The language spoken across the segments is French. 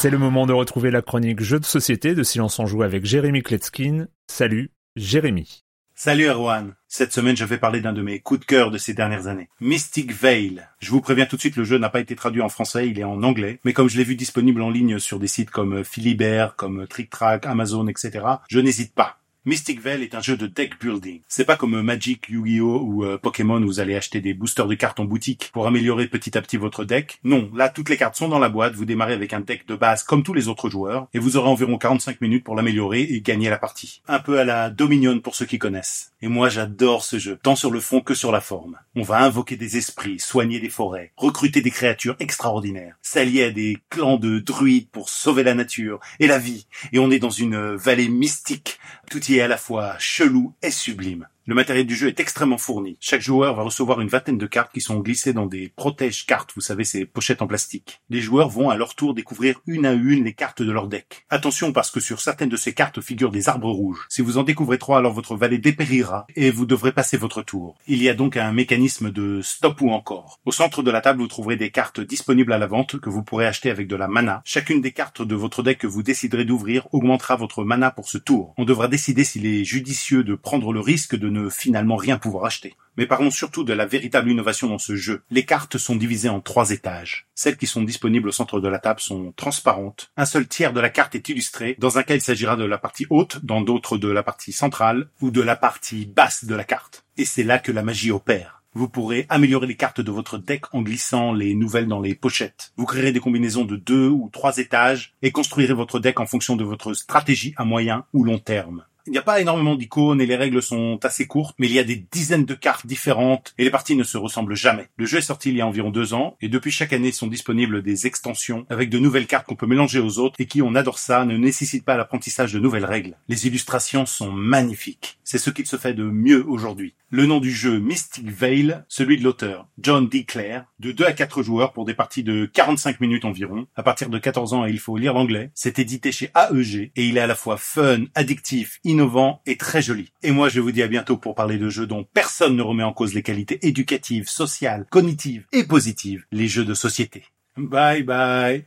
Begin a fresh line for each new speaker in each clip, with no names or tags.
C'est le moment de retrouver la chronique Jeux de société de Silence en Joue avec Jérémy Kletskin. Salut, Jérémy.
Salut Erwan. Cette semaine, je vais parler d'un de mes coups de cœur de ces dernières années. Mystic Veil. Je vous préviens tout de suite, le jeu n'a pas été traduit en français, il est en anglais. Mais comme je l'ai vu disponible en ligne sur des sites comme Philibert, comme Trick Track, Amazon, etc., je n'hésite pas. Mystic Veil est un jeu de deck building. C'est pas comme Magic, Yu-Gi-Oh ou euh, Pokémon où vous allez acheter des boosters de cartes en boutique pour améliorer petit à petit votre deck. Non, là toutes les cartes sont dans la boîte, vous démarrez avec un deck de base comme tous les autres joueurs et vous aurez environ 45 minutes pour l'améliorer et gagner la partie. Un peu à la Dominion pour ceux qui connaissent. Et moi j'adore ce jeu, tant sur le fond que sur la forme. On va invoquer des esprits, soigner des forêts, recruter des créatures extraordinaires, s'allier à des clans de druides pour sauver la nature et la vie. Et on est dans une vallée mystique. Tout est à la fois chelou et sublime. Le matériel du jeu est extrêmement fourni. Chaque joueur va recevoir une vingtaine de cartes qui sont glissées dans des protège-cartes, vous savez, ces pochettes en plastique. Les joueurs vont à leur tour découvrir une à une les cartes de leur deck. Attention parce que sur certaines de ces cartes figurent des arbres rouges. Si vous en découvrez trois, alors votre vallée dépérira et vous devrez passer votre tour. Il y a donc un mécanisme de stop ou encore. Au centre de la table, vous trouverez des cartes disponibles à la vente que vous pourrez acheter avec de la mana. Chacune des cartes de votre deck que vous déciderez d'ouvrir augmentera votre mana pour ce tour. On devra décider s'il est judicieux de prendre le risque de ne finalement rien pouvoir acheter. Mais parlons surtout de la véritable innovation dans ce jeu. Les cartes sont divisées en trois étages. Celles qui sont disponibles au centre de la table sont transparentes. Un seul tiers de la carte est illustré. Dans un cas, il s'agira de la partie haute, dans d'autres de la partie centrale ou de la partie basse de la carte. Et c'est là que la magie opère. Vous pourrez améliorer les cartes de votre deck en glissant les nouvelles dans les pochettes. Vous créerez des combinaisons de deux ou trois étages et construirez votre deck en fonction de votre stratégie à moyen ou long terme. Il n'y a pas énormément d'icônes et les règles sont assez courtes, mais il y a des dizaines de cartes différentes et les parties ne se ressemblent jamais. Le jeu est sorti il y a environ deux ans et depuis chaque année sont disponibles des extensions avec de nouvelles cartes qu'on peut mélanger aux autres et qui, on adore ça, ne nécessitent pas l'apprentissage de nouvelles règles. Les illustrations sont magnifiques. C'est ce qu'il se fait de mieux aujourd'hui. Le nom du jeu Mystic Veil, celui de l'auteur John D. Clare, de 2 à 4 joueurs pour des parties de 45 minutes environ. À partir de 14 ans, il faut lire l'anglais. C'est édité chez AEG et il est à la fois fun, addictif, innovant et très joli. Et moi, je vous dis à bientôt pour parler de jeux dont personne ne remet en cause les qualités éducatives, sociales, cognitives et positives, les jeux de société. Bye bye.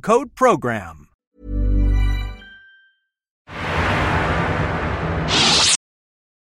code PROGRAM.